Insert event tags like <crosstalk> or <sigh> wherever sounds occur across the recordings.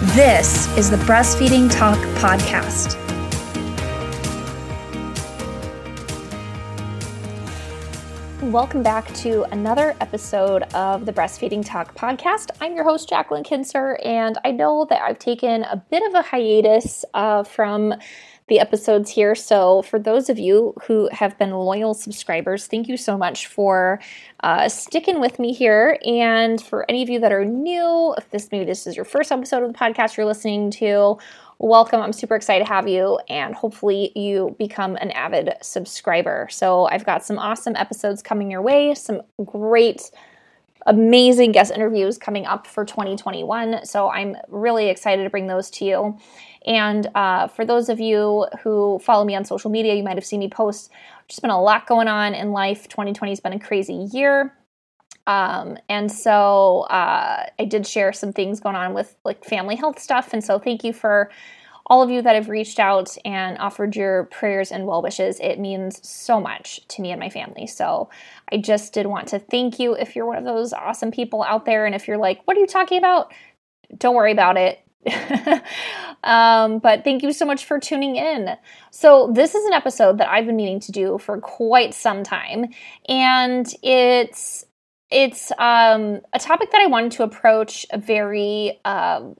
This is the Breastfeeding Talk Podcast. Welcome back to another episode of the Breastfeeding Talk podcast. I'm your host, Jacqueline Kinser, and I know that I've taken a bit of a hiatus uh, from the episodes here. So, for those of you who have been loyal subscribers, thank you so much for uh, sticking with me here. And for any of you that are new, if this maybe this is your first episode of the podcast you're listening to, welcome. I'm super excited to have you, and hopefully, you become an avid subscriber. So, I've got some awesome episodes coming your way, some great amazing guest interviews coming up for 2021. So I'm really excited to bring those to you. And uh, for those of you who follow me on social media, you might have seen me post. Just been a lot going on in life. 2020 has been a crazy year. Um, and so uh, I did share some things going on with like family health stuff. And so thank you for all of you that have reached out and offered your prayers and well wishes. It means so much to me and my family. So I just did want to thank you if you're one of those awesome people out there. And if you're like, what are you talking about? Don't worry about it. <laughs> um, but thank you so much for tuning in. So, this is an episode that I've been meaning to do for quite some time, and it's it's um, a topic that I wanted to approach very um,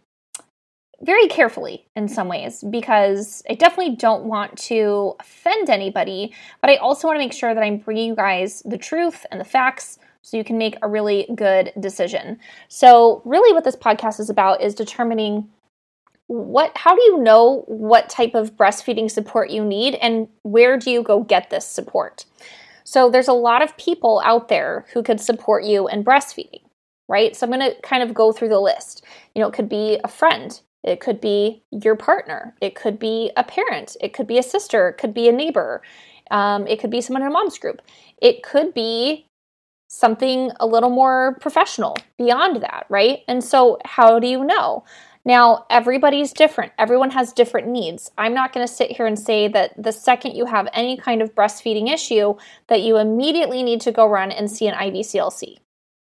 very carefully in some ways because I definitely don't want to offend anybody, but I also want to make sure that I'm bringing you guys the truth and the facts so you can make a really good decision. So, really, what this podcast is about is determining what how do you know what type of breastfeeding support you need and where do you go get this support? So there's a lot of people out there who could support you in breastfeeding right? So i'm going to kind of go through the list. You know it could be a friend it could be your partner it could be a parent it could be a sister it could be a neighbor um, it could be someone in a mom's group. It could be something a little more professional beyond that, right? And so, how do you know? Now, everybody's different. Everyone has different needs. I'm not going to sit here and say that the second you have any kind of breastfeeding issue that you immediately need to go run and see an IBCLC.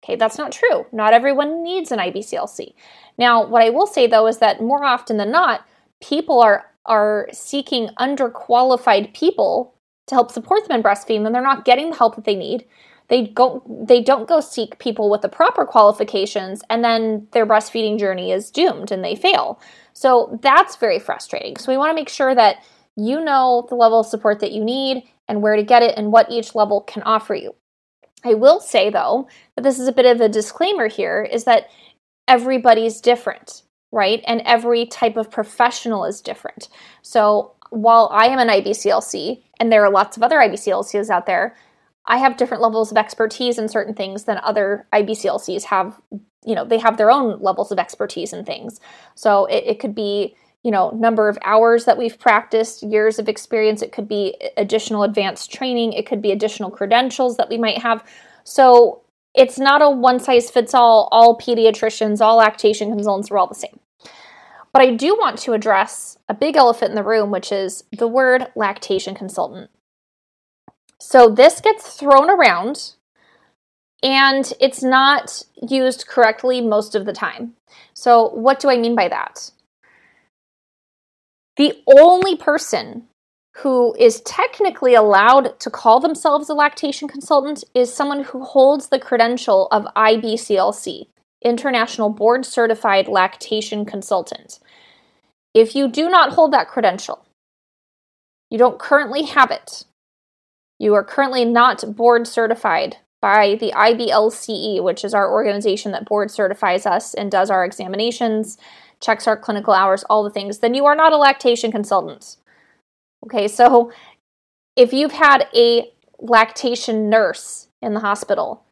Okay, that's not true. Not everyone needs an IBCLC. Now, what I will say though is that more often than not, people are are seeking underqualified people to help support them in breastfeeding and they're not getting the help that they need they go they don't go seek people with the proper qualifications and then their breastfeeding journey is doomed and they fail. So that's very frustrating. So we want to make sure that you know the level of support that you need and where to get it and what each level can offer you. I will say though that this is a bit of a disclaimer here is that everybody's different right? And every type of professional is different. So while i am an ibclc and there are lots of other ibclcs out there I have different levels of expertise in certain things than other IBCLCs have. You know, they have their own levels of expertise in things. So it, it could be, you know, number of hours that we've practiced, years of experience. It could be additional advanced training. It could be additional credentials that we might have. So it's not a one size fits all. All pediatricians, all lactation consultants are all the same. But I do want to address a big elephant in the room, which is the word lactation consultant. So this gets thrown around and it's not used correctly most of the time. So, what do I mean by that? The only person who is technically allowed to call themselves a lactation consultant is someone who holds the credential of IBCLC, International Board Certified Lactation Consultant. If you do not hold that credential, you don't currently have it, you are currently not board certified by the IBLCE, which is our organization that board certifies us and does our examinations, checks our clinical hours, all the things, then you are not a lactation consultant. Okay, so if you've had a lactation nurse in the hospital,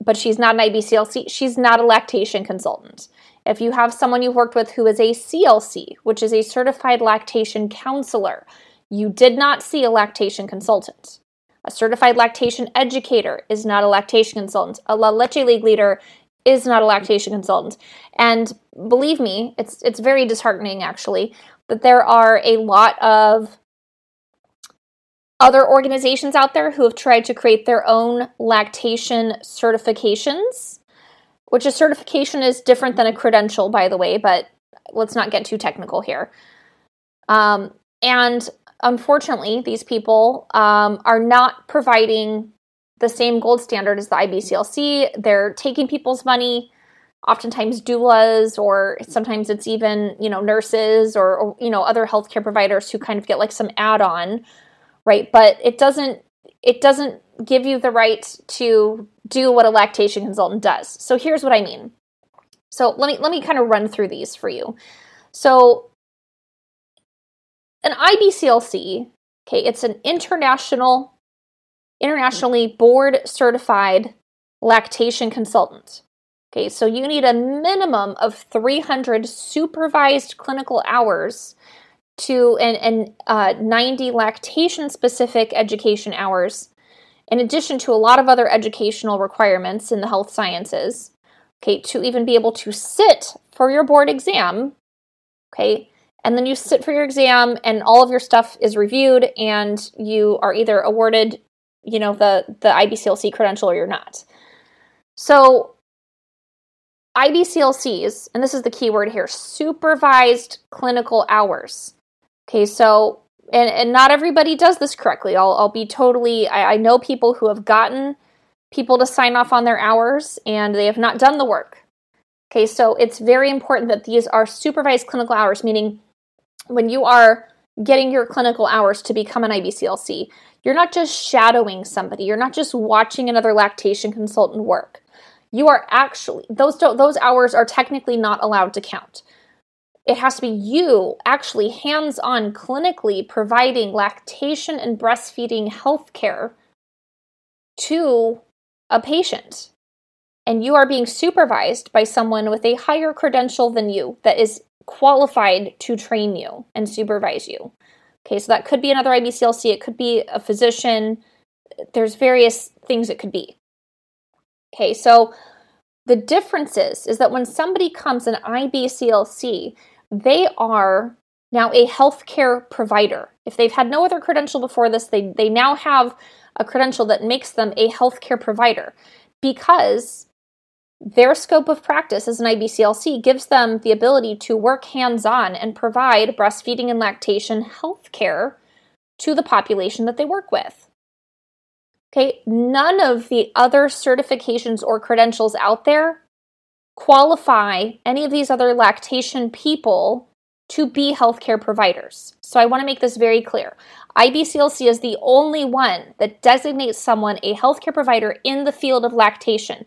but she's not an IBCLC, she's not a lactation consultant. If you have someone you've worked with who is a CLC, which is a certified lactation counselor, you did not see a lactation consultant. A certified lactation educator is not a lactation consultant. A La Leche League leader is not a lactation consultant. And believe me, it's it's very disheartening actually that there are a lot of other organizations out there who have tried to create their own lactation certifications, which a certification is different than a credential, by the way, but let's not get too technical here. Um, and unfortunately, these people um, are not providing the same gold standard as the IBCLC. They're taking people's money, oftentimes doulas, or sometimes it's even you know nurses or, or you know other healthcare providers who kind of get like some add-on, right? But it doesn't it doesn't give you the right to do what a lactation consultant does. So here's what I mean. So let me let me kind of run through these for you. So an IBCLC, okay, it's an international, internationally board certified lactation consultant. Okay, so you need a minimum of 300 supervised clinical hours to and, and uh, 90 lactation specific education hours, in addition to a lot of other educational requirements in the health sciences. Okay, to even be able to sit for your board exam. Okay, and then you sit for your exam and all of your stuff is reviewed and you are either awarded you know the the IBCLC credential or you're not. So IBCLCs, and this is the key word here, supervised clinical hours. Okay, so and, and not everybody does this correctly. I'll, I'll be totally I, I know people who have gotten people to sign off on their hours and they have not done the work. Okay, so it's very important that these are supervised clinical hours, meaning when you are getting your clinical hours to become an IBCLC, you're not just shadowing somebody, you're not just watching another lactation consultant work. You are actually those those hours are technically not allowed to count. It has to be you actually hands-on clinically providing lactation and breastfeeding health care to a patient. And you are being supervised by someone with a higher credential than you that is qualified to train you and supervise you. Okay, so that could be another IBCLC, it could be a physician. There's various things it could be. Okay, so the difference is, is that when somebody comes an IBCLC, they are now a healthcare provider. If they've had no other credential before this, they, they now have a credential that makes them a healthcare provider because their scope of practice as an IBCLC gives them the ability to work hands on and provide breastfeeding and lactation health care to the population that they work with. Okay, none of the other certifications or credentials out there qualify any of these other lactation people to be healthcare providers. So I want to make this very clear. IBCLC is the only one that designates someone a healthcare provider in the field of lactation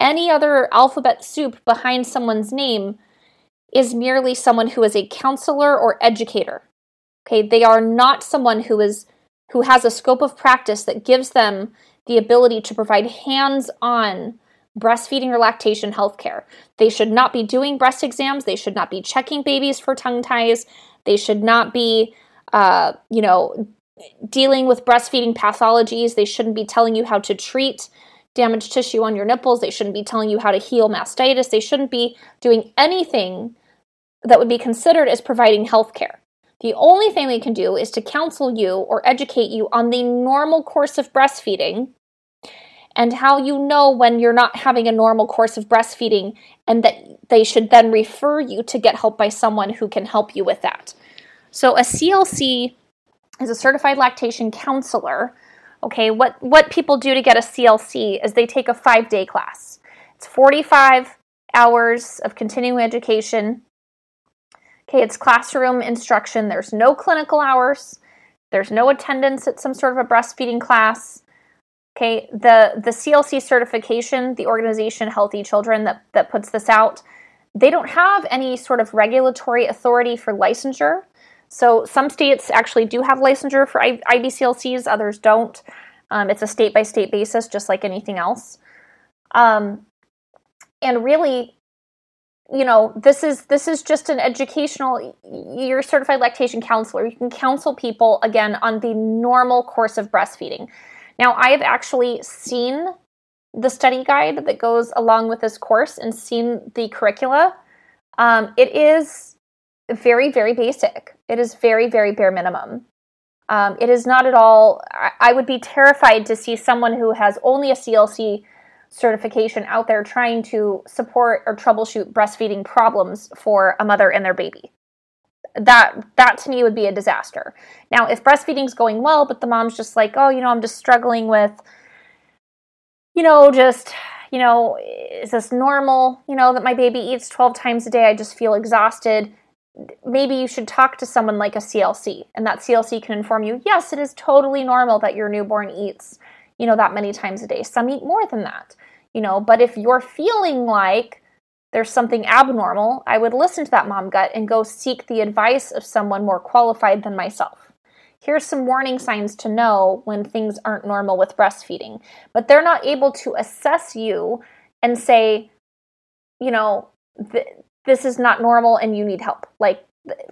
any other alphabet soup behind someone's name is merely someone who is a counselor or educator. Okay, they are not someone who is who has a scope of practice that gives them the ability to provide hands-on breastfeeding or lactation healthcare. They should not be doing breast exams. They should not be checking babies for tongue ties. They should not be, uh, you know, dealing with breastfeeding pathologies. They shouldn't be telling you how to treat damaged tissue on your nipples. They shouldn't be telling you how to heal mastitis. They shouldn't be doing anything that would be considered as providing health care. The only thing they can do is to counsel you or educate you on the normal course of breastfeeding and how you know when you're not having a normal course of breastfeeding and that they should then refer you to get help by someone who can help you with that. So, a CLC is a certified lactation counselor Okay, what, what people do to get a CLC is they take a five day class. It's 45 hours of continuing education. Okay, it's classroom instruction. There's no clinical hours. There's no attendance at some sort of a breastfeeding class. Okay, the, the CLC certification, the organization Healthy Children that, that puts this out, they don't have any sort of regulatory authority for licensure. So some states actually do have licensure for IBCLCs, others don't. Um, it's a state by state basis, just like anything else. Um, and really, you know this is this is just an educational you're a certified lactation counselor you can counsel people again on the normal course of breastfeeding now i have actually seen the study guide that goes along with this course and seen the curricula um, it is very very basic it is very very bare minimum um, it is not at all I, I would be terrified to see someone who has only a clc certification out there trying to support or troubleshoot breastfeeding problems for a mother and their baby. That that to me would be a disaster. Now, if breastfeeding's going well, but the mom's just like, oh, you know, I'm just struggling with, you know, just, you know, is this normal? You know, that my baby eats 12 times a day. I just feel exhausted. Maybe you should talk to someone like a CLC, and that CLC can inform you, yes, it is totally normal that your newborn eats you know, that many times a day. Some eat more than that, you know, but if you're feeling like there's something abnormal, I would listen to that mom gut and go seek the advice of someone more qualified than myself. Here's some warning signs to know when things aren't normal with breastfeeding. But they're not able to assess you and say, you know, th- this is not normal and you need help. Like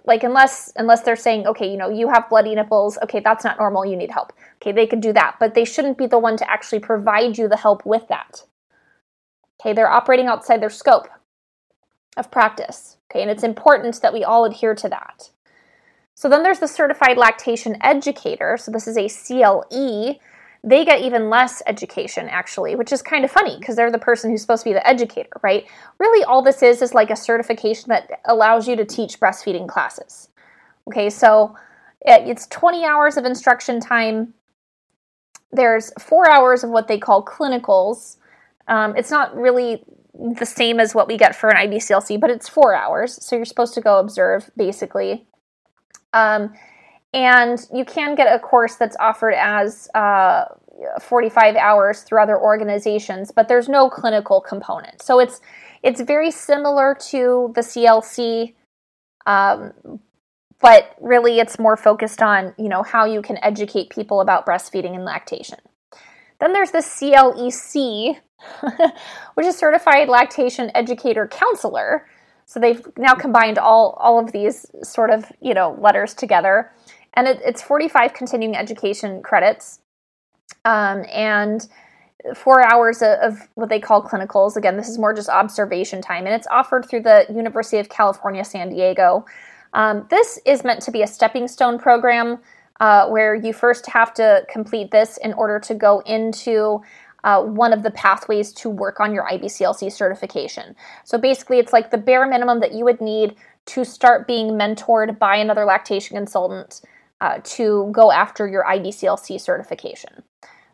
like unless unless they're saying okay you know you have bloody nipples okay that's not normal you need help. Okay they could do that but they shouldn't be the one to actually provide you the help with that. Okay they're operating outside their scope of practice okay and it's important that we all adhere to that. So then there's the certified lactation educator. So this is a cle they get even less education actually which is kind of funny because they're the person who's supposed to be the educator right? Really all this is is like a certification that allows you to teach breastfeeding classes. Okay so it's 20 hours of instruction time. There's four hours of what they call clinicals. Um, it's not really the same as what we get for an ibclc but it's four hours so you're supposed to go observe basically. Um, and you can get a course that's offered as uh, 45 hours through other organizations, but there's no clinical component. So it's it's very similar to the CLC, um, but really it's more focused on you know how you can educate people about breastfeeding and lactation. Then there's the CLEC, <laughs> which is Certified Lactation Educator Counselor. So they've now combined all all of these sort of you know letters together and it, it's 45 continuing education credits um, and four hours of, of, what they call clinicals. Again, this is more just observation time, and it's offered through the University of California, San Diego. Um, this is meant to be a stepping stone program uh, where you first have to complete this in order to go into uh, one of the pathways to work on your IBCLC certification. So basically, it's like the bare minimum that you would need to start being mentored by another lactation consultant uh, to go after your IBCLC certification.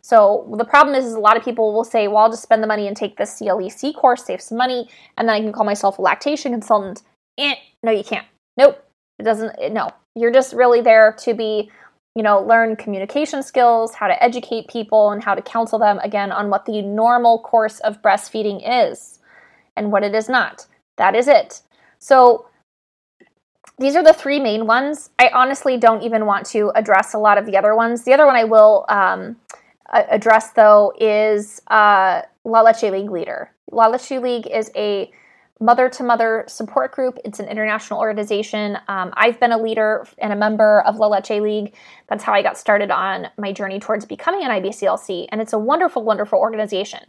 So the problem is, is, a lot of people will say, well, I'll just spend the money and take this CLEC course, save some money, and then I can call myself a lactation consultant. Eh, no, you can't. Nope. It doesn't, it, no. You're just really there to be, you know, learn communication skills, how to educate people, and how to counsel them again on what the normal course of breastfeeding is and what it is not. That is it. So these are the three main ones. I honestly don't even want to address a lot of the other ones. The other one I will um, address, though, is uh, La Leche League Leader. La Leche League is a mother to mother support group. It's an international organization. Um, I've been a leader and a member of La Leche League. That's how I got started on my journey towards becoming an IBCLC. And it's a wonderful, wonderful organization.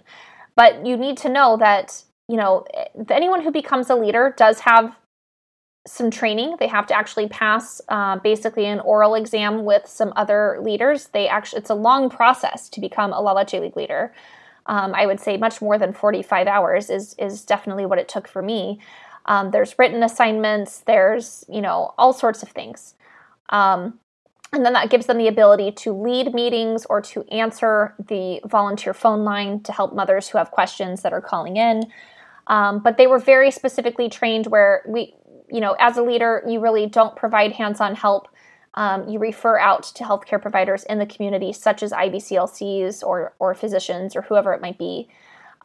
But you need to know that, you know, anyone who becomes a leader does have some training. They have to actually pass uh, basically an oral exam with some other leaders. They actually it's a long process to become a La Leche League leader. Um, I would say much more than 45 hours is is definitely what it took for me. Um, there's written assignments. There's you know all sorts of things. Um, and then that gives them the ability to lead meetings or to answer the volunteer phone line to help mothers who have questions that are calling in. Um, but they were very specifically trained where we you know, as a leader, you really don't provide hands on help. Um, you refer out to healthcare providers in the community, such as IBCLCs or, or physicians or whoever it might be.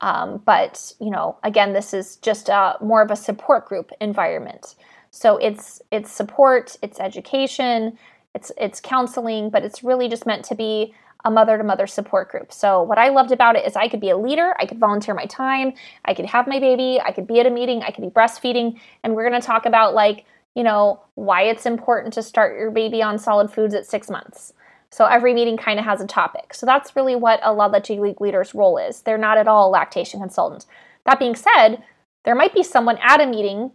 Um, but you know, again, this is just a, more of a support group environment. So it's it's support, it's education, it's it's counseling, but it's really just meant to be a mother to mother support group. So, what I loved about it is I could be a leader, I could volunteer my time, I could have my baby, I could be at a meeting, I could be breastfeeding, and we're going to talk about like, you know, why it's important to start your baby on solid foods at six months. So, every meeting kind of has a topic. So, that's really what a La Leche League leader's role is. They're not at all a lactation consultant. That being said, there might be someone at a meeting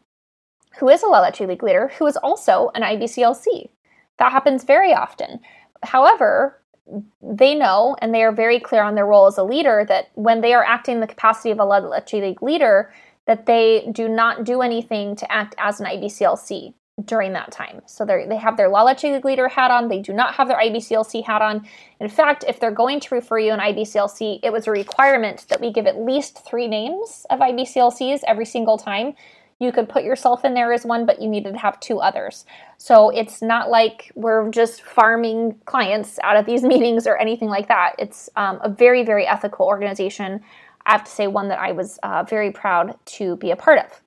who is a La Leche League leader who is also an IBCLC. That happens very often. However, they know and they are very clear on their role as a leader that when they are acting in the capacity of a Leche League leader, that they do not do anything to act as an IBCLC during that time. So they have their La Leche League leader hat on. They do not have their IBCLC hat on. In fact, if they're going to refer you an IBCLC, it was a requirement that we give at least three names of IBCLCs every single time you could put yourself in there as one, but you needed to have two others. So it's not like we're just farming clients out of these <laughs> meetings or anything like that. It's um, a very, very ethical organization. I have to say, one that I was uh, very proud to be a part of.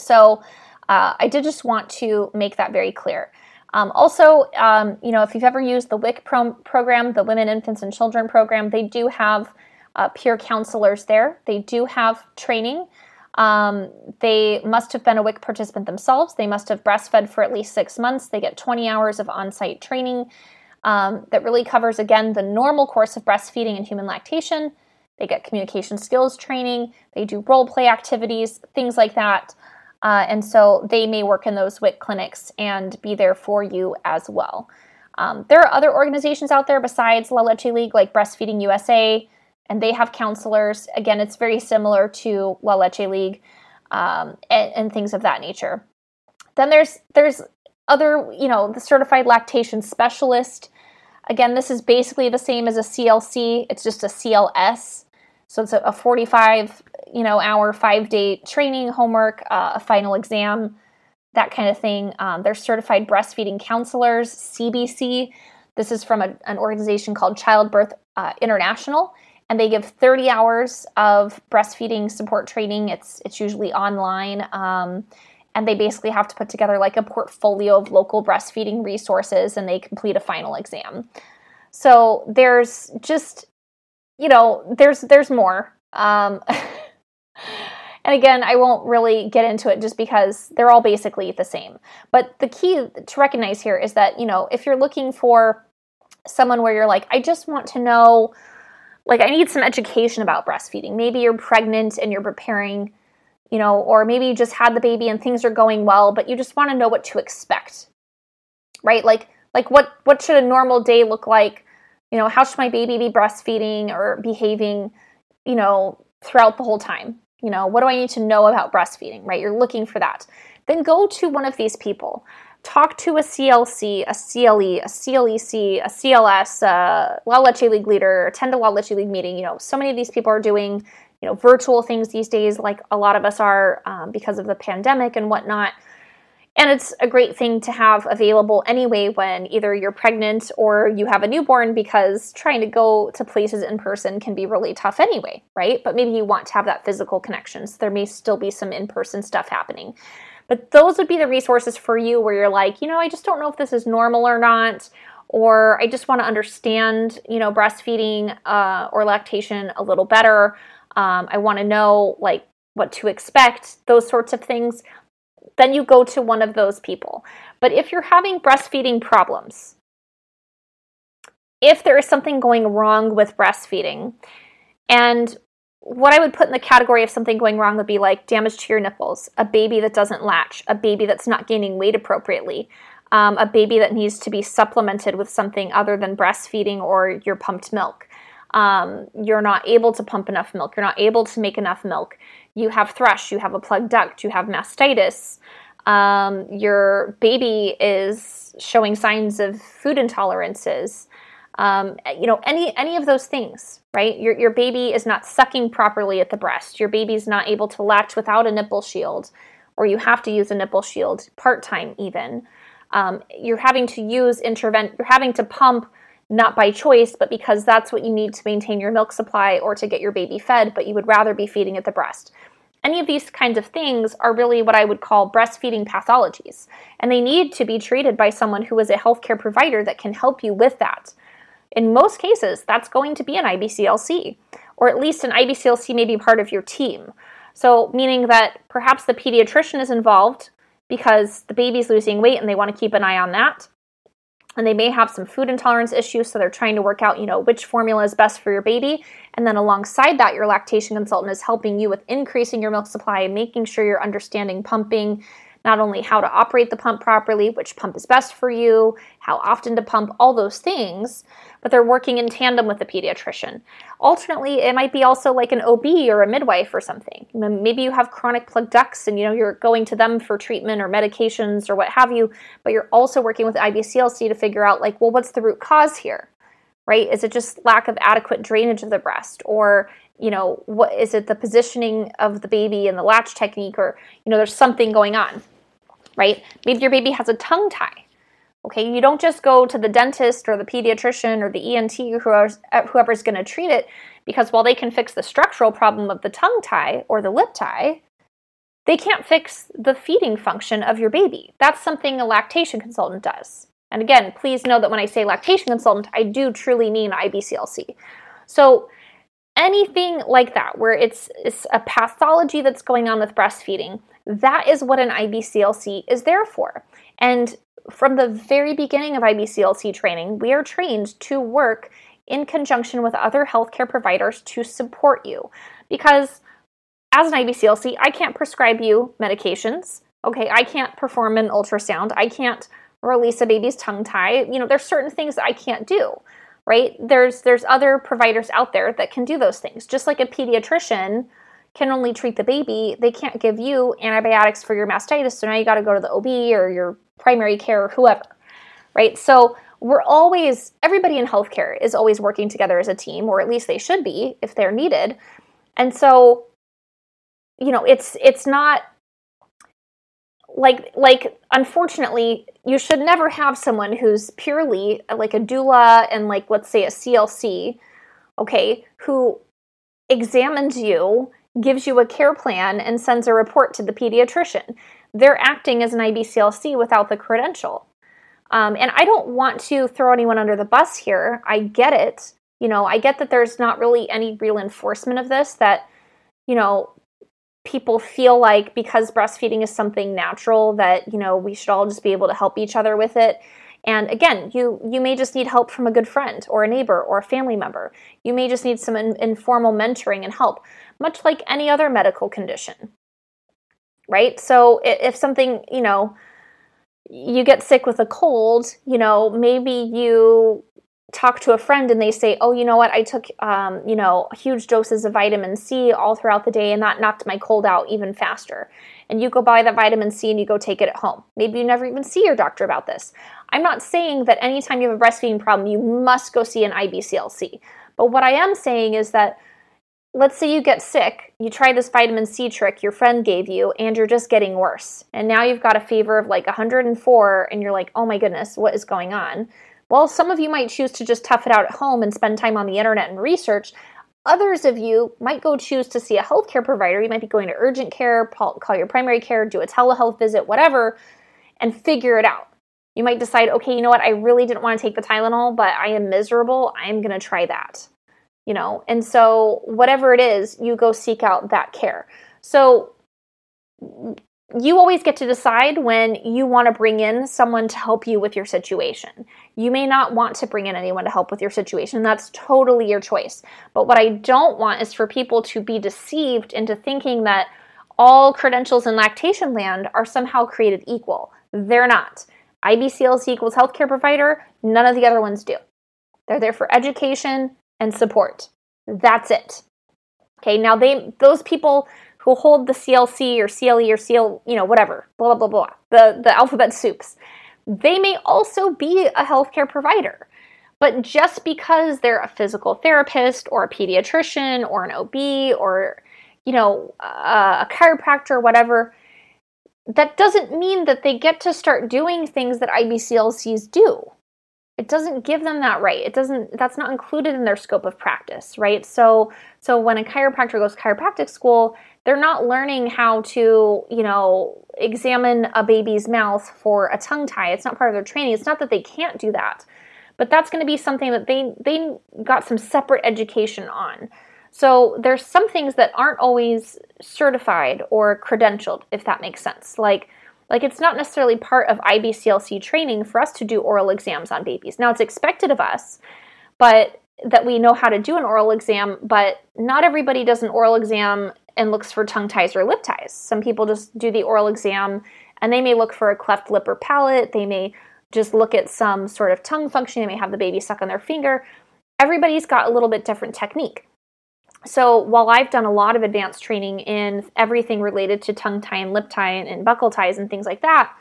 So uh, I did just want to make that very clear. Um, also, um, you know, if you've ever used the WIC pro- program, the Women, Infants, and Children program, they do have uh, peer counselors there. They do have training. Um, they must have been a WIC participant themselves. They must have breastfed for at least six months. They get 20 hours of on site training um, that really covers, again, the normal course of breastfeeding and human lactation. They get communication skills training. They do role play activities, things like that. Uh, and so they may work in those WIC clinics and be there for you as well. Um, there are other organizations out there besides La Leche League, like Breastfeeding USA, and they have counselors. Again, it's very similar to La Leche League um, and, and, things of that nature. Then there's there's other, you know, the certified lactation specialist. Again, this is basically the same as a CLC. It's just a CLS. So it's a, a 45, you know, hour, five day training, homework, uh, a final exam, that kind of thing. Um, they're certified breastfeeding counselors, CBC. This is from a, an organization called Childbirth uh, International and they give 30 hours of breastfeeding support training. It's it's usually online, um, and they basically have to put together like a portfolio of local breastfeeding resources, and they complete a final exam. So there's just, you know, there's there's more. Um, <laughs> and again, I won't really get into it just because they're all basically the same. But the key to recognize here is that you know if you're looking for someone where you're like, I just want to know like I need some education about breastfeeding. Maybe you're pregnant and you're preparing, you know, or maybe you just had the baby and things are going well, but you just want to know what to expect. Right? Like like what what should a normal day look like? You know, how should my baby be breastfeeding or behaving, you know, throughout the whole time? You know, what do I need to know about breastfeeding, right? You're looking for that. Then go to one of these people talk to a CLC, a CLE, a CLEC, a CLS, a La Leche League leader, attend a La Leche League meeting. You know, so many of these people are doing, you know, virtual things these days, like a lot of us are um, because of the pandemic and whatnot. And it's a great thing to have available anyway when either you're pregnant or you have a newborn because trying to go to places in person can be really tough anyway, right? But maybe you want to have that physical connection. So there may still be some in person stuff happening. But those would be the resources for you where you're like, you know, I just don't know if this is normal or not, or I just want to understand, you know, breastfeeding uh, or lactation a little better. Um, I want to know like what to expect, those sorts of things. Then you go to one of those people. But if you're having breastfeeding problems, if there is something going wrong with breastfeeding, and what I would put in the category of something going wrong would be like damage to your nipples, a baby that doesn't latch, a baby that's not gaining weight appropriately, um, a baby that needs to be supplemented with something other than breastfeeding or your pumped milk. Um, you're not able to pump enough milk, you're not able to make enough milk. You have thrush, you have a plugged duct, you have mastitis. Um, your baby is showing signs of food intolerances um, you know any any of those things right? Your, your baby is not sucking properly at the breast. Your baby's not able to latch without a nipple shield or you have to use a nipple shield part-time even. Um, you're having to use intervent you're having to pump not by choice but because that's what you need to maintain your milk supply or to get your baby fed but you would rather be feeding at the breast. Any of these kinds of things are really what I would call breastfeeding pathologies, and they need to be treated by someone who is a healthcare provider that can help you with that. In most cases, that's going to be an IBCLC, or at least an IBCLC may be part of your team. So, meaning that perhaps the pediatrician is involved because the baby's losing weight and they want to keep an eye on that. And they may have some food intolerance issues, so they're trying to work out, you know, which formula is best for your baby. And then alongside that, your lactation consultant is helping you with increasing your milk supply making sure you're understanding pumping not only how to operate the pump properly, which pump is best for you, how often to pump, all those things, but they're working in tandem with the pediatrician. Alternately, it might be also like an OB or a midwife or something. Maybe you have chronic plugged ducts and you know you're going to them for treatment or medications or what have you, but you're also working with IBCLC to figure out like, well, what's the root cause here? Right? Is it just lack of adequate drainage of the breast or you know, what is it the positioning of the baby and the latch technique or you know, there's something going on right? Maybe your baby has a tongue tie. Okay, you don't just go to the dentist or the pediatrician or the ENT, whoever's, uh, whoever's going to treat it, because while they can fix the structural problem of the tongue tie or the lip tie, they can't fix the feeding function of your baby. That's something a lactation consultant does. And again, please know that when I say lactation consultant, I do truly mean IBCLC. So anything like that, where it's, it's a pathology that's going on with breastfeeding, that is what an IBCLC is there for. And from the very beginning of IBCLC training, we are trained to work in conjunction with other healthcare providers to support you. Because as an IBCLC, I can't prescribe you medications. Okay, I can't perform an ultrasound. I can't release a baby's tongue tie. You know, there's certain things I can't do, right? There's there's other providers out there that can do those things. Just like a pediatrician can only treat the baby, they can't give you antibiotics for your mastitis. So now you got to go to the OB or your primary care or whoever, right? So we're always, everybody in healthcare is always working together as a team, or at least they should be if they're needed. And so, you know, it's, it's not like, like, unfortunately, you should never have someone who's purely like a doula and like, let's say a CLC, okay, who examines you gives you a care plan and sends a report to the pediatrician. They're acting as an IBCLC without the credential. Um, and I don't want to throw anyone under the bus here. I get it. You know, I get that there's not really any real enforcement of this, that, you know, people feel like because breastfeeding is something natural that, you know, we should all just be able to help each other with it. And again, you you may just need help from a good friend or a neighbor or a family member. You may just need some in, informal mentoring and help much like any other medical condition. Right? So if something, you know, you get sick with a cold, you know, maybe you talk to a friend and they say, "Oh, you know what? I took, um, you know, huge doses of vitamin C all throughout the day, and that knocked my cold out even faster." And you go buy that vitamin C and you go take it at home. Maybe you never even see your doctor about this. I'm not saying that anytime you have a breastfeeding problem, you must go see an IBCLC. But what I am saying is that let's say you get sick, you try this vitamin C trick your friend gave you, and you're just getting worse. And now you've got a fever of like 104, and you're like, oh my goodness, what is going on? Well, some of you might choose to just tough it out at home and spend time on the internet and research. Others of you might go choose to see a healthcare provider. You might be going to urgent care, call your primary care, do a telehealth visit, whatever, and figure it out. You might decide, okay, you know what, I really didn't want to take the Tylenol, but I am miserable. I'm going to try that you know and so whatever it is you go seek out that care so you always get to decide when you want to bring in someone to help you with your situation. You may not want to bring in anyone to help with your situation. That's totally your choice. But what I don't want is for people to be deceived into thinking that all credentials in lactation land are somehow created equal. They're not. IBCLC equals healthcare provider, none of the other ones do. They're there for education, and support. That's it. Okay, now they those people who hold the CLC or CLE or CL, you know, whatever, blah blah blah blah, the the alphabet soups, they may also be a healthcare provider. But just because they're a physical therapist or a pediatrician or an OB or you know a, a chiropractor or whatever, that doesn't mean that they get to start doing things that IBCLCs do. It doesn't give them that right. It doesn't that's not included in their scope of practice right? So so when a chiropractor goes to chiropractic school they're not learning how to you know examine a baby's mouth for a tongue tie it's not part of their training it's not that they can't do that but that's going to be something that they they got some separate education on. So there's some things that aren't always certified or credentialed, if that makes sense. Like like it's not necessarily part of IBCLC training for us to do oral exams on babies. Now it's expected of us, but that we know how to do an oral exam, but not everybody does an oral exam and looks for tongue ties or lip ties. Some people just do the oral exam and they may look for a cleft lip or palate. They may just look at some sort of tongue function. They may have the baby suck on their finger. Everybody's got a little bit different technique. So while I've done a lot of advanced training in everything related to tongue tie and lip tie and, and buccal ties and things like that,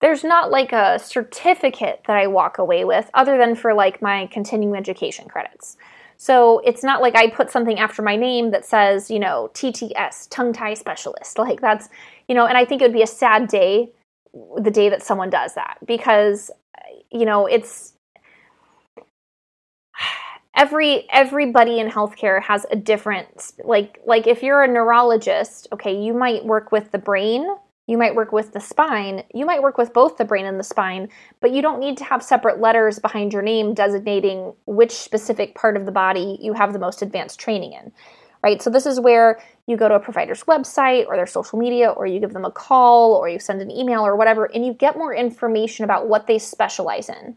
there's not like a certificate that I walk away with other than for like my continuing education credits. So it's not like I put something after my name that says, you know, TTS, tongue tie specialist. <laughs> Like that's, you know, and I think it would be a sad day the day that someone does that because, you know, it's <sighs> every everybody in healthcare has a different like like if you're a neurologist okay you might work with the brain you might work with the spine. You might work with both the brain and the spine, but you don't need to have separate letters behind your name designating which specific part of the body you have the most advanced training in. Right? So, this is where you go to a provider's website or their social media, or you give them a call, or you send an email or whatever, and you get more information about what they specialize in.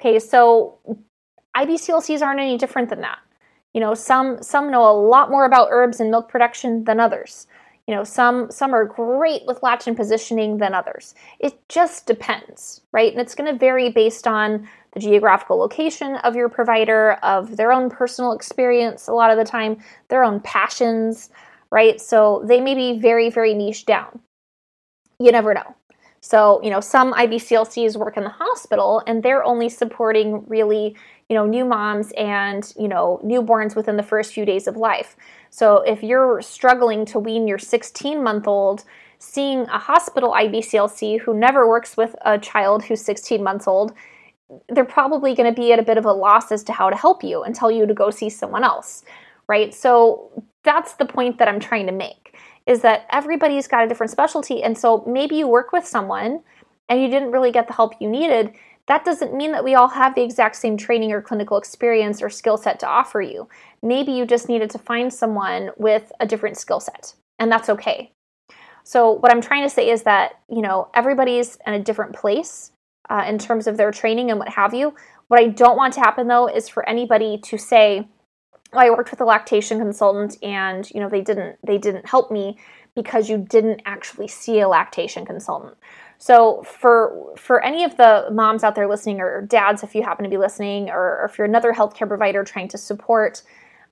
Okay, so IBCLCs aren't any different than that. You know, some some know a lot more about herbs and milk production than others. You know, some some are great with latch and positioning than others. It just depends, right? And it's going to vary based on the geographical location of your provider, of their own personal experience, a lot of the time, their own passions, right? So they may be very, very niche down. You never know. So, you know, some IBCLCs work in the hospital and they're only supporting really, you know, new moms and, you know, newborns within the first few days of life. So if you're struggling to wean your 16 month old, seeing a hospital IBCLC who never works with a child who's 16 months old, they're probably going to be at a bit of a loss as to how to help you and tell you to go see someone else, right? So that's the point that I'm trying to make is that everybody's got a different specialty. And so maybe you work with someone and you didn't really get the help you needed that doesn't mean that we all have the exact same training or clinical experience or skill set to offer you. Maybe you just needed to find someone with a different skill set, and that's okay. So, what I'm trying to say is that, you know, everybody's in a different place uh, in terms of their training and what have you. What I don't want to happen though is for anybody to say, oh, I worked with a lactation consultant and, you know, they didn't they didn't help me because you didn't actually see a lactation consultant. So for for any of the moms out there listening, or dads, if you happen to be listening, or, or if you're another healthcare provider trying to support,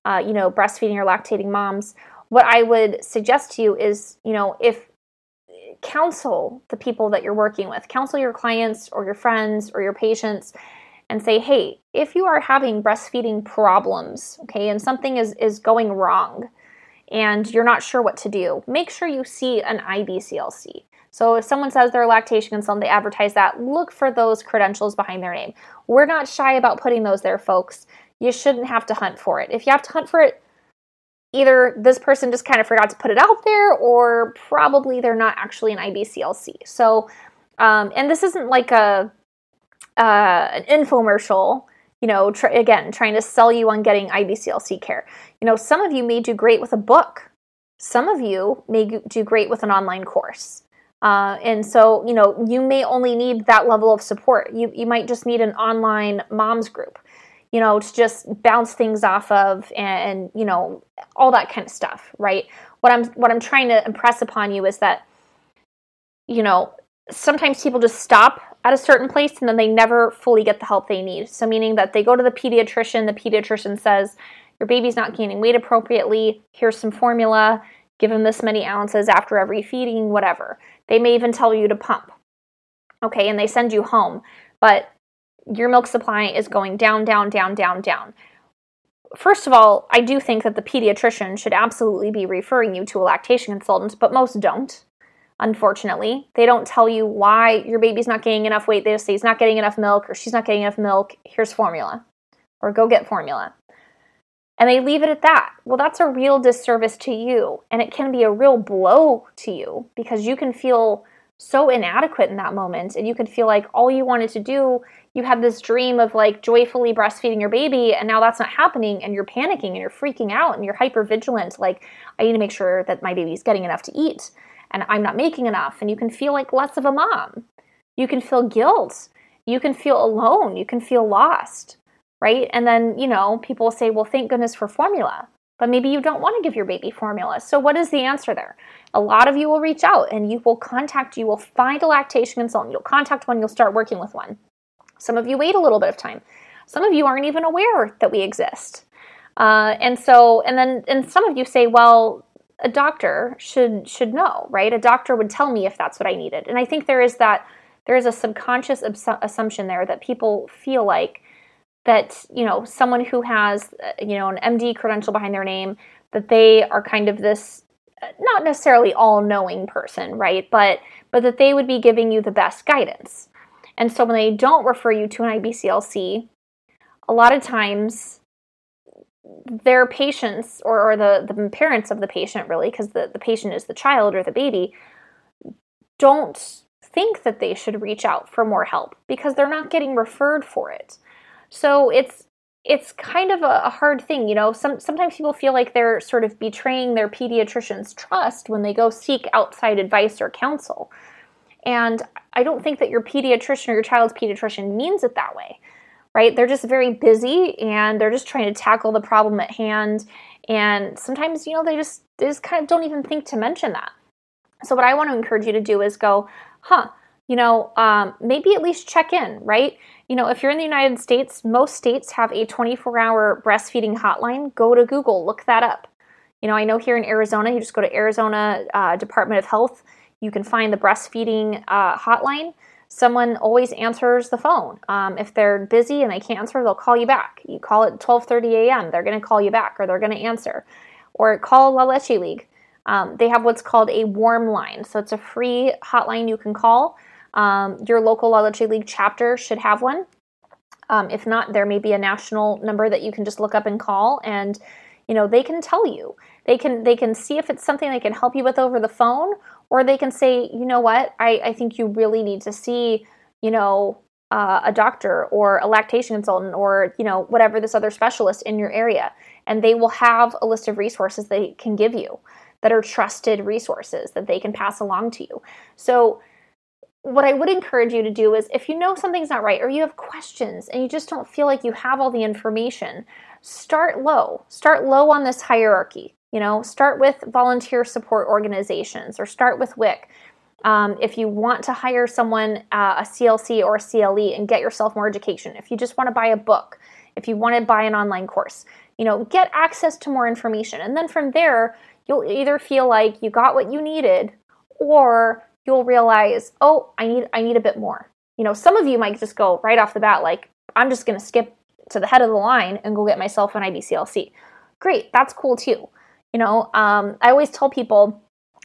uh, you know, breastfeeding or lactating moms, what I would suggest to you is, you know, if counsel the people that you're working with, counsel your clients or your friends or your patients, and say, hey, if you are having breastfeeding problems, okay, and something is is going wrong, and you're not sure what to do, make sure you see an IBCLC. So if someone says they're a lactation consultant, they advertise that, look for those credentials behind their name. We're not shy about putting those there, folks. You shouldn't have to hunt for it. If you have to hunt for it, either this person just kind of forgot to put it out there, or probably they're not actually an IBCLC. So, um, and this isn't like a uh, an infomercial you know, tr- again, trying to sell you on getting IBCLC care. You know, some of you may do great with a book. Some of you may do great with an online course. Uh, and so, you know, you may only need that level of support. You, you might just need an online moms group, you know, to just bounce things off of and, and, you know, all that kind of stuff, right? What I'm what I'm trying to impress upon you is that, you know, sometimes people just stop at a certain place and then they never fully get the help they need. So meaning that they go to the pediatrician, the pediatrician says, Your baby's not gaining weight appropriately, here's some formula, give them this many ounces after every feeding, whatever they may even tell you to pump. Okay, and they send you home, but your milk supply is going down, down, down, down, down. First of all, I do think that the pediatrician should absolutely be referring you to a lactation consultant, but most don't. Unfortunately, they don't tell you why your baby's not gaining enough weight. They just say he's not getting enough milk or she's not getting enough milk. Here's formula, or go get formula and they leave it at that. Well, that's a real disservice to you, and it can be a real blow to you because you can feel so inadequate in that moment. And you can feel like all you wanted to do you had this dream of like joyfully breastfeeding your baby and now that's not happening and you're panicking and you're freaking out and you're hyper vigilant like i need to make sure that my baby's getting enough to eat and i'm not making enough. And you can feel like less of a mom. You can feel guilt. You can feel alone. You can feel lost right and then you know people say well thank goodness for formula but maybe you don't want to give your baby formula. So, what is the answer there? A lot of you will reach out and you will contact, you will find a lactation consultant, you'll contact one, you'll start working with one. Some of you wait a little bit of time. Some of you aren't even aware that we exist. Uh, and so, and then, and some of you say, well, a doctor should should know, right? A doctor would tell me if that's what I needed. And I think there is that there is a subconscious assumption there that people feel like that you know someone who has uh, you know an MD credential behind their name that they are kind of this uh, not necessarily all-knowing person, right? But but that they would be giving you the best guidance. And so when they don't refer you to an IBCLC, a lot of times their patients or, or the, the parents of the patient really because the, the patient is the child or the baby don't think that they should reach out for more help because they're not getting referred for it so it's it's kind of a, a hard thing, you know. Some sometimes people feel like they're sort of betraying their pediatrician's trust when they go seek outside advice or counsel. And I don't think that your pediatrician or your child's pediatrician means it that way, right? They're just very busy and they're just trying to tackle the problem at hand. And sometimes, you know, they just they just kind of don't even think to mention that. So what I want to encourage you to do is go, huh, you know, um, maybe at least check in, right? You know, if you're in the United States, most states have a 24 hour breastfeeding hotline. Go to Google, look that up. You know, I know here in Arizona, you just go to Arizona uh, Department of Health, you can find the breastfeeding uh, hotline. Someone always answers the phone. Um, if they're busy and they can't answer, they'll call you back. You call at 12:30 a.m. They're going to call you back, or they're going to answer, or call La Leche League. Um, they have what's called a warm line, so it's a free hotline you can call. Um, your local La Leche League chapter should have one. Um, if not, there may be a national number that you can just look up and call, and you know they can tell you. They can they can see if it's something they can help you with over the phone, or they can say, you know what, I, I think you really need to see, you know, uh, a doctor or a lactation consultant or you know whatever this other specialist in your area, and they will have a list of resources they can give you that are trusted resources that they can pass along to you. So what I would encourage you to do is if you know something's not right or you have questions and you just don't feel like you have all the information, start low. Start low on this hierarchy. You know, start with volunteer support organizations or start with WIC. Um, if you want to hire someone, uh, a CLC or a CLE, and get yourself more education, if you just want to buy a book, if you want to buy an online course, you know, get access to more information. And then from there, you'll either feel like you got what you needed or you'll realize, oh, I need I need a bit more. You know, some of you might just go right off the bat, like, I'm just gonna skip to the head of the line and go get myself an IBCLC. Great, that's cool too. You know, um, I always tell people,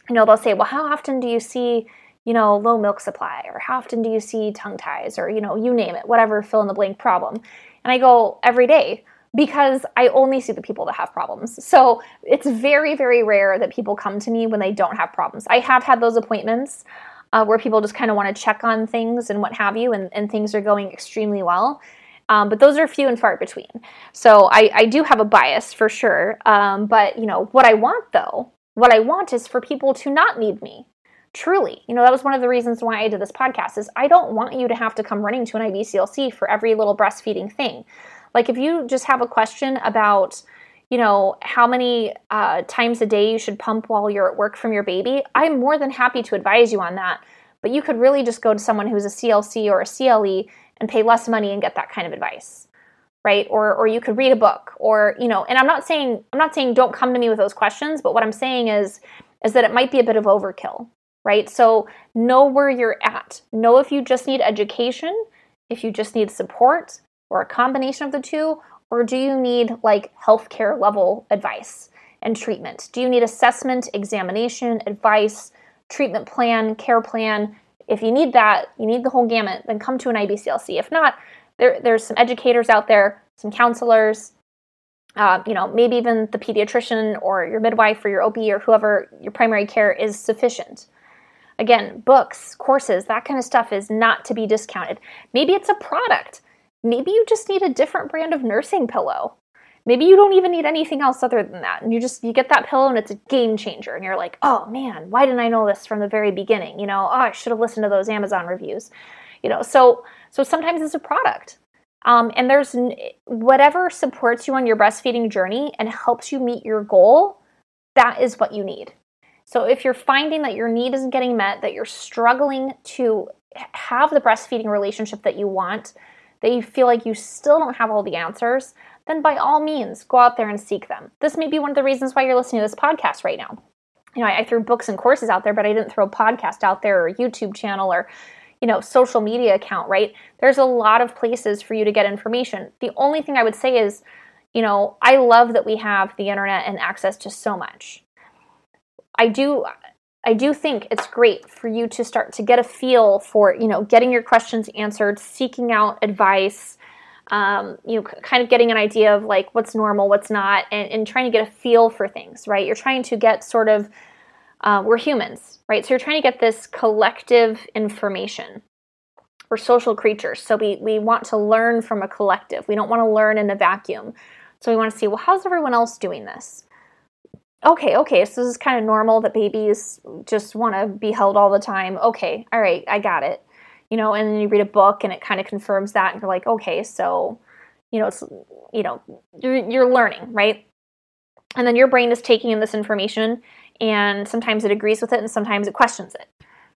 you know, they'll say, well, how often do you see, you know, low milk supply, or how often do you see tongue ties, or you know, you name it, whatever fill in the blank problem. And I go every day because I only see the people that have problems. So it's very, very rare that people come to me when they don't have problems. I have had those appointments uh, where people just kind of want to check on things and what have you, and, and things are going extremely well. Um, but those are few and far between. So I, I do have a bias for sure. Um, but you know what I want though, what I want is for people to not need me. Truly, you know that was one of the reasons why I did this podcast. Is I don't want you to have to come running to an IBCLC for every little breastfeeding thing. Like if you just have a question about, you know, how many uh, times a day you should pump while you're at work from your baby, I'm more than happy to advise you on that. But you could really just go to someone who's a CLC or a CLE and pay less money and get that kind of advice right? Or or you could read a book or you know and i'm not saying i'm not saying don't come to me with those questions but what i'm saying is is that it might be a bit of overkill right? So know where you're at. Know if you just need education if you just need support or a combination of the two? Or do you need like healthcare level advice and treatment? Do you need assessment, examination, advice, treatment plan, care plan? If you need that, you need the whole gamut, then come to an IBCLC. If not, there, there's some educators out there, some counselors, uh, you know, maybe even the pediatrician or your midwife or your OB or whoever your primary care is sufficient. Again, books, courses, that kind of stuff is not to be discounted. Maybe it's a product. Maybe you just need a different brand of nursing pillow. Maybe you don't even need anything else other than that. And you just you get that pillow and it's a game changer and you're like, "Oh man, why didn't I know this from the very beginning?" You know, "Oh, I should have listened to those Amazon reviews." You know, so so sometimes it's a product. Um, and there's whatever supports you on your breastfeeding journey and helps you meet your goal, that is what you need. So if you're finding that your need isn't getting met, that you're struggling to have the breastfeeding relationship that you want, that you feel like you still don't have all the answers, then by all means, go out there and seek them. This may be one of the reasons why you're listening to this podcast right now. You know, I, I threw books and courses out there, but I didn't throw a podcast out there or a YouTube channel or you know, social media account, right? There's a lot of places for you to get information. The only thing I would say is, you know, I love that we have the internet and access to so much. I do I do think it's great for you to start to get a feel for, you know, getting your questions answered, seeking out advice, um, you know, kind of getting an idea of like what's normal, what's not, and, and trying to get a feel for things, right? You're trying to get sort of uh, we're humans, right? So you're trying to get this collective information. We're social creatures, so we, we want to learn from a collective. We don't want to learn in a vacuum. So we want to see, well, how's everyone else doing this? Okay, okay, so this is kind of normal that babies just want to be held all the time. Okay, all right, I got it. You know, and then you read a book and it kind of confirms that, and you're like, okay, so, you know, it's, you know, you're, you're learning, right? And then your brain is taking in this information and sometimes it agrees with it and sometimes it questions it,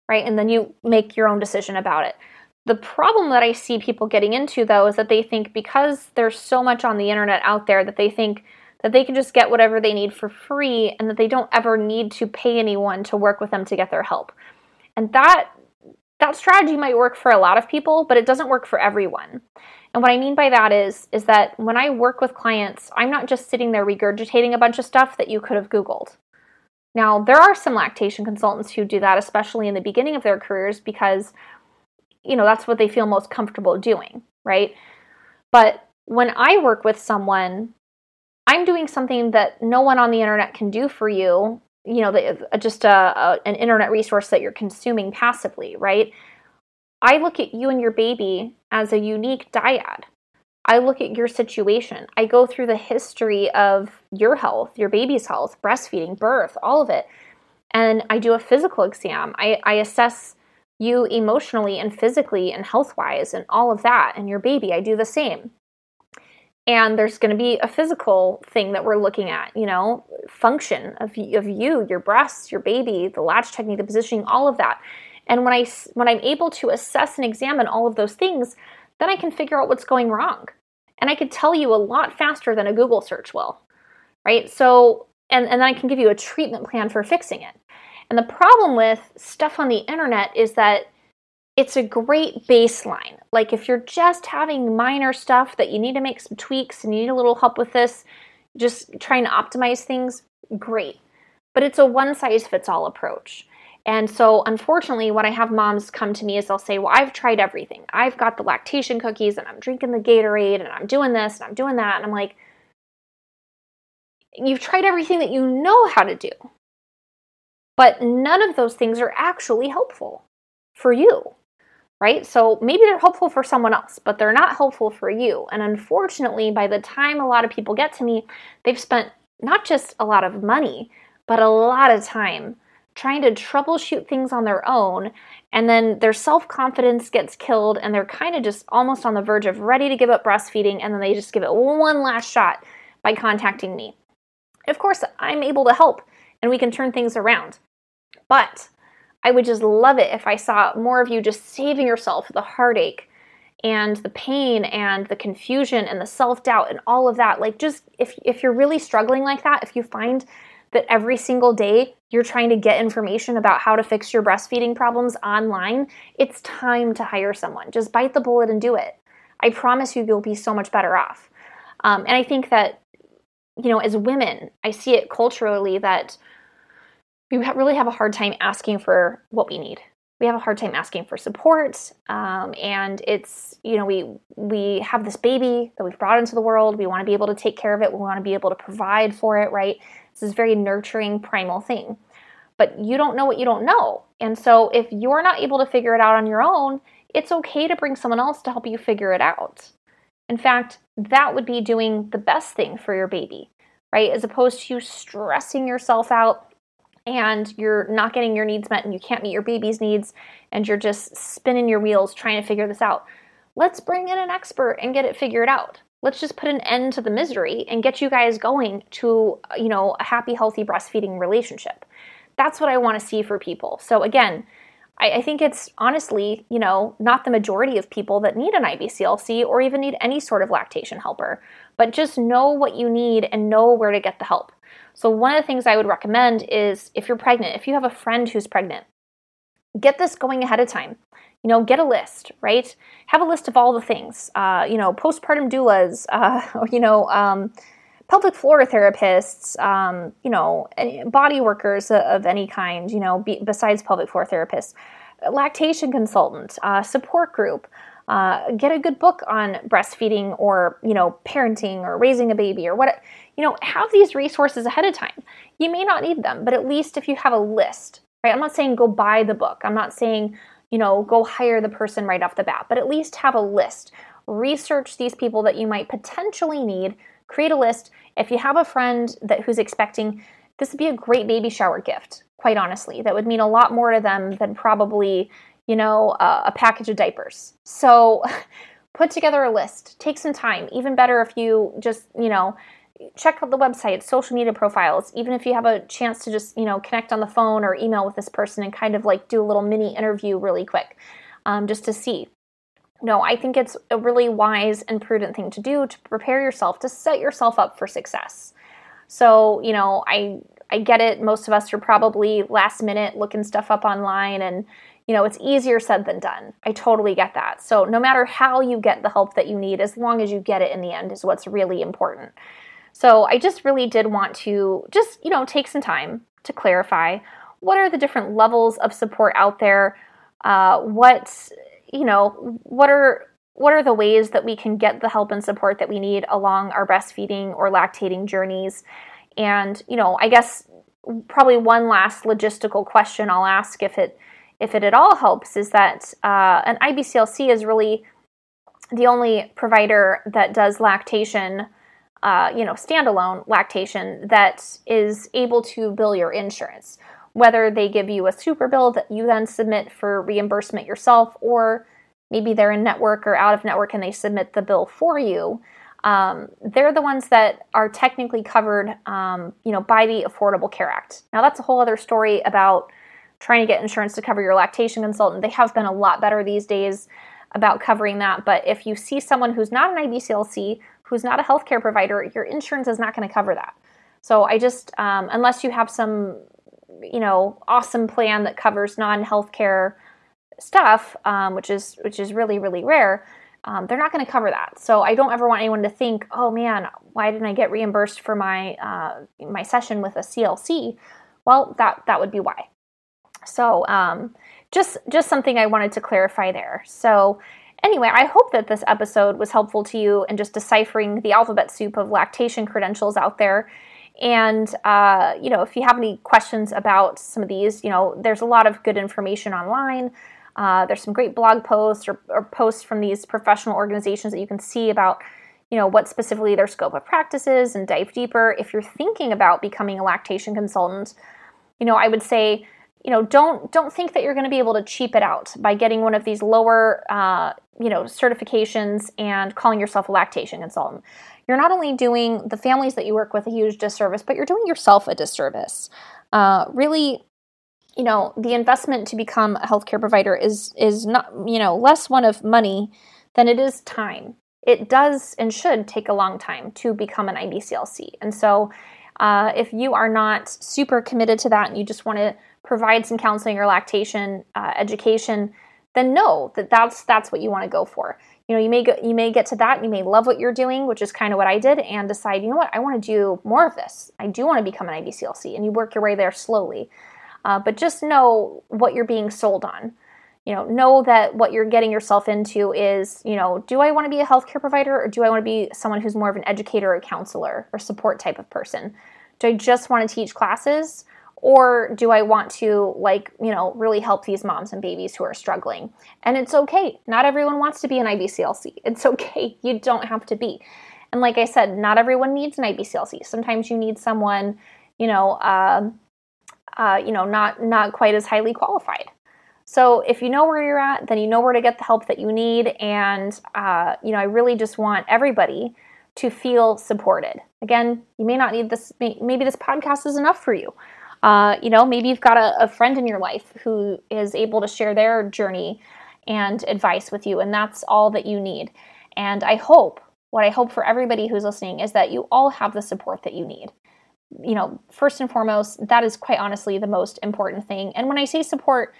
right? And then you make your own decision about it. The problem that I see people getting into though is that they think because there's so much on the internet out there that they think that they can just get whatever they need for free and that they don't ever need to pay anyone to work with them to get their help. And that that strategy might work for a lot of people, but it doesn't work for everyone. And what I mean by that is is that when I work with clients, I'm not just sitting there regurgitating a bunch of stuff that you could have googled. Now, there are some lactation consultants who do that, especially in the beginning of their careers, because, you know, that's what they feel most comfortable doing, right? But when I work with someone, I'm doing something that no one on the internet can do for you, you know, the, uh, just a, a, an internet resource that you're consuming passively, right? I look at you and your baby as a unique dyad. I look at your situation. I go through the history of your health, your baby's health, breastfeeding, birth, all of it. And I do a physical exam. I, I assess you emotionally and physically and health wise and all of that. And your baby, I do the same. And there's going to be a physical thing that we're looking at, you know, function of, of you, your breasts, your baby, the latch technique, the positioning, all of that. And when I when I'm able to assess and examine all of those things, then I can figure out what's going wrong. And I could tell you a lot faster than a Google search will, right? So, and, and then I can give you a treatment plan for fixing it. And the problem with stuff on the internet is that it's a great baseline. Like if you're just having minor stuff that you need to make some tweaks and you need a little help with this, just trying to optimize things, great. But it's a one size fits all approach. And so, unfortunately, what I have moms come to me is they'll say, Well, I've tried everything. I've got the lactation cookies and I'm drinking the Gatorade and I'm doing this and I'm doing that. And I'm like, You've tried everything that you know how to do. But none of those things are actually helpful for you, right? So maybe they're helpful for someone else, but they're not helpful for you. And unfortunately, by the time a lot of people get to me, they've spent not just a lot of money, but a lot of time trying to troubleshoot things on their own and then their self-confidence gets killed and they're kind of just almost on the verge of ready to give up breastfeeding and then they just give it one last shot by contacting me. Of course, I'm able to help and we can turn things around. But I would just love it if I saw more of you just saving yourself the heartache and the pain and the confusion and the self-doubt and all of that. Like just if if you're really struggling like that, if you find that every single day you're trying to get information about how to fix your breastfeeding problems online, it's time to hire someone. Just bite the bullet and do it. I promise you, you'll be so much better off. Um, and I think that, you know, as women, I see it culturally that we really have a hard time asking for what we need. We have a hard time asking for support, um, and it's you know we we have this baby that we've brought into the world. We want to be able to take care of it. We want to be able to provide for it, right? This is very nurturing, primal thing. but you don't know what you don't know. And so if you're not able to figure it out on your own, it's okay to bring someone else to help you figure it out. In fact, that would be doing the best thing for your baby, right? As opposed to stressing yourself out and you're not getting your needs met and you can't meet your baby's needs and you're just spinning your wheels trying to figure this out. Let's bring in an expert and get it figured out. Let's just put an end to the misery and get you guys going to, you know, a happy, healthy breastfeeding relationship. That's what I want to see for people. So again, I, I think it's honestly, you know, not the majority of people that need an IBCLC or even need any sort of lactation helper, but just know what you need and know where to get the help. So, one of the things I would recommend is if you're pregnant, if you have a friend who's pregnant, get this going ahead of time. You know, get a list, right? Have a list of all the things. Uh, you know, postpartum doulas, <laughs> uh, you know, um, pelvic floor therapists, um, you know, body workers of any kind, you know, be, besides pelvic floor therapists, lactation consultant, uh, support group. Uh, get a good book on breastfeeding or you know parenting or raising a baby or what you know have these resources ahead of time. You may not need them but at least if you have a list right? I'm not saying go buy the book. I'm not saying you know go hire the person right off the bat but at least have a list. Research these people that you might potentially need. Create a list. If you have a friend that who's expecting, this would be a great baby shower gift, quite honestly. That would mean a lot more to them than probably, you know, uh, a package of diapers. So <laughs> put together a list. Take some time. Even better if you just, you know, check out the website, social media profiles, even if you have a chance to just, you know, connect on the phone or email with this person and kind of like do a little mini interview really quick um, just to see no, I think it's a really wise and prudent thing to do to prepare yourself to set yourself up for success. So, you know, I I get it. Most of us are probably last minute looking stuff up online and you know, it's easier said than done. I totally get that. So, no matter how you get the help that you need, as long as you get it in the end is what's really important. So, I just really did want to just, you know, take some time to clarify what are the different levels of support out there? Uh, what you know, what are what are the ways that we can get the help and support that we need along our breastfeeding or lactating journeys? And, you know, I guess probably one last logistical question I'll ask if it if it at all helps is that uh, an IBCLC is really the only provider that does lactation, uh, you know, standalone lactation that is able to bill your insurance whether they give you a super bill that you then submit for reimbursement yourself, or maybe they're in network or out of network and they submit the bill for you. Um, they're the ones that are technically covered, um, you know, by the Affordable Care Act. Now that's a whole other story about trying to get insurance to cover your lactation consultant. They have been a lot better these days about covering that. But if you see someone who's not an IBCLC, who's not a healthcare provider, your insurance is not going to cover that. So I just, um, unless you have some you know awesome plan that covers non-healthcare stuff, um, which is which is really really rare. Um, they're not going to cover that. So I don't ever want anyone to think, oh man, why didn't I get reimbursed for my uh, my session with a CLC? Well, that that would be why. So um, just just something I wanted to clarify there. So anyway, I hope that this episode was helpful to you in just deciphering the alphabet soup of lactation credentials out there and, uh, you know, if you have any questions about some of these, you know, there's a lot of good information online. Uh, there's some great blog posts or, or, posts from these professional organizations that you can see about, you know, what specifically their scope of practice is and dive deeper. If you're thinking about becoming a lactation consultant, you know, I would say, you know, don't don't think that you're going to be able to cheap it out by getting one of these lower, uh, you know, certifications and calling yourself a lactation consultant you're not only doing the families that you work with a huge disservice, but you're doing yourself a disservice. Uh, really, you know, the investment to become a healthcare provider is is not you know less one of money than it is time. It does and should take a long time to become an IBCLC, and so uh, if you are not super committed to that and you just want to provide some counseling or lactation uh, education, then know that that's that's what you want to go for. You know you may go, you may get to that you may love what you're doing which is kind of what i did and decide you know what? I want to do more of this. I do want to become an ibclc and you work your way there slowly. Uh, but just know what you're being sold on. You know know that what you're getting yourself into is you know do i want to be a healthcare provider or do i want to be someone who's more of an educator or counselor or support type of person? Do i just want to teach classes Or do I want to, like, you know, really help these moms and babies who are struggling? And it's okay. Not everyone wants to be an IBCLC. It's <laughs> okay. You don't have to be. And like I said, not everyone needs an IBCLC. Sometimes you need someone, you know, uh, uh, you know, not not quite as highly qualified. So if you know where you're at, then you know where to get the help that you need. And uh, you know, I really just want everybody to feel supported. Again, you may not need this. Maybe this podcast is enough for you. Uh, you know, maybe you've got a, a friend in your life who is able to share their journey and advice with you, and that's all that you need. And I hope, what I hope for everybody who's listening is that you all have the support that you need. You know, first and foremost, that is quite honestly the most important thing. And when I say support,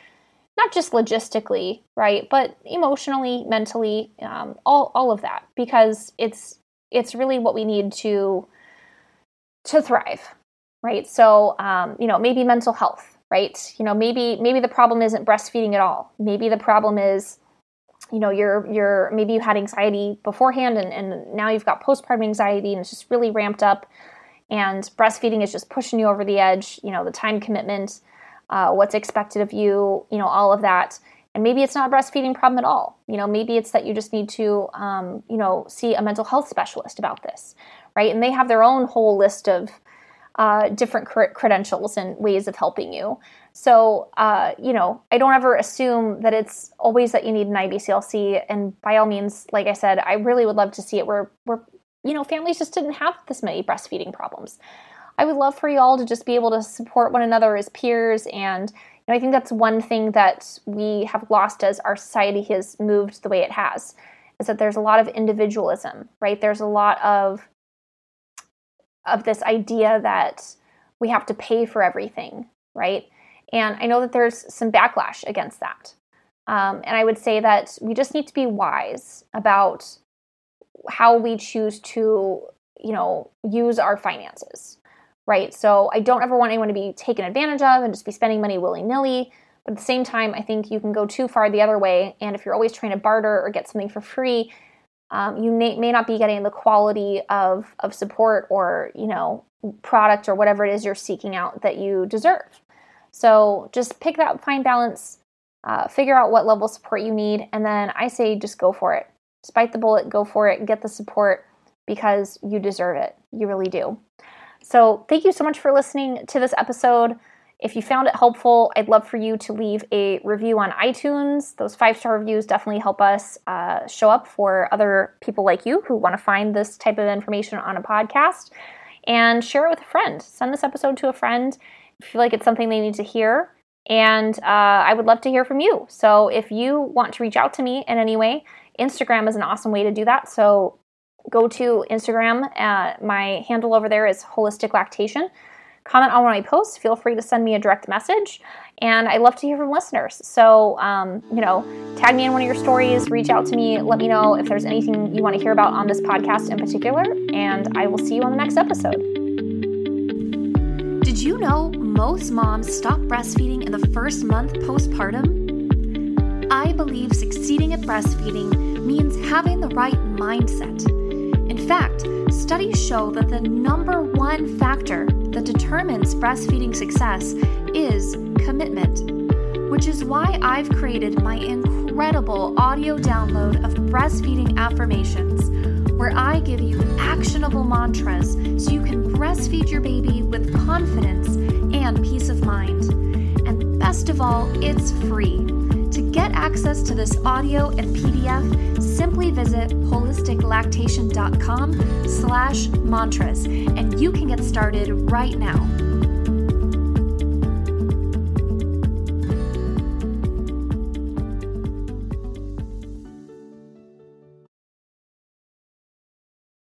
not just logistically, right, but emotionally, mentally, um, all all of that, because it's it's really what we need to to thrive right? So um, you know maybe mental health right? You know maybe maybe the problem isn't breastfeeding at all. Maybe the problem is you know you're you're maybe you had anxiety beforehand and, and now you've got postpartum anxiety and it's just really ramped up and breastfeeding is just pushing you over the edge you know the time commitment uh, what's expected of you you know all of that. And maybe it's not a breastfeeding problem at all. You know maybe it's that you just need to um, you know see a mental health specialist about this right? And they have their own whole list of uh, different credentials and ways of helping you. So uh, you know i don't ever assume that it's always that you need an ibclc and by all means like i said i really would love to see it where where you know families just didn't have this many breastfeeding problems. I would love for you all to just be able to support one another as peers. And you know, I think that's one thing that we have lost as our society has moved the way it has, is that there's a lot of individualism, right? There's a lot of of this idea that we have to pay for everything, right? And I know that there's some backlash against that. Um, and I would say that we just need to be wise about how we choose to, you know, use our finances right? So I don't ever want anyone to be taken advantage of and just be spending money willy nilly. But at the same time, I think you can go too far the other way. And if you're always trying to barter or get something for free, um, you may, may not be getting the quality of, of support or, you know, product or whatever it is you're seeking out that you deserve. So just pick that fine balance, uh, figure out what level of support you need, and then I say just go for it. Despite the bullet, go for it, get the support because you deserve it. You really do. So, thank you so much for listening to this episode. If you found it helpful, I'd love for you to leave a review on iTunes. Those five star reviews definitely help us uh, show up for other people like you who want to find this type of information on a podcast. And share it with a friend. Send this episode to a friend if you feel like it's something they need to hear. And uh, I would love to hear from you. So if you want to reach out to me in any way, Instagram is an awesome way to do that. So go to Instagram. Uh, my handle over there is holistic lactation. Comment on one of my posts. Feel free to send me a direct message. And I love to hear from listeners. So, um, you know, tag me in one of your stories, reach out to me, let me know if there's anything you want to hear about on this podcast in particular. And I will see you on the next episode. Did you know most moms stop breastfeeding in the first month postpartum? I believe succeeding at breastfeeding means having the right mindset in fact, studies show that the number one factor that determines breastfeeding success is commitment, which is why I've created my incredible audio download of breastfeeding affirmations, where I give you actionable mantras so you can breastfeed your baby with confidence and peace of mind. And best of all, it's free. Get access to this audio and PDF, simply visit holisticlactation.com slash mantras and you can get started right now.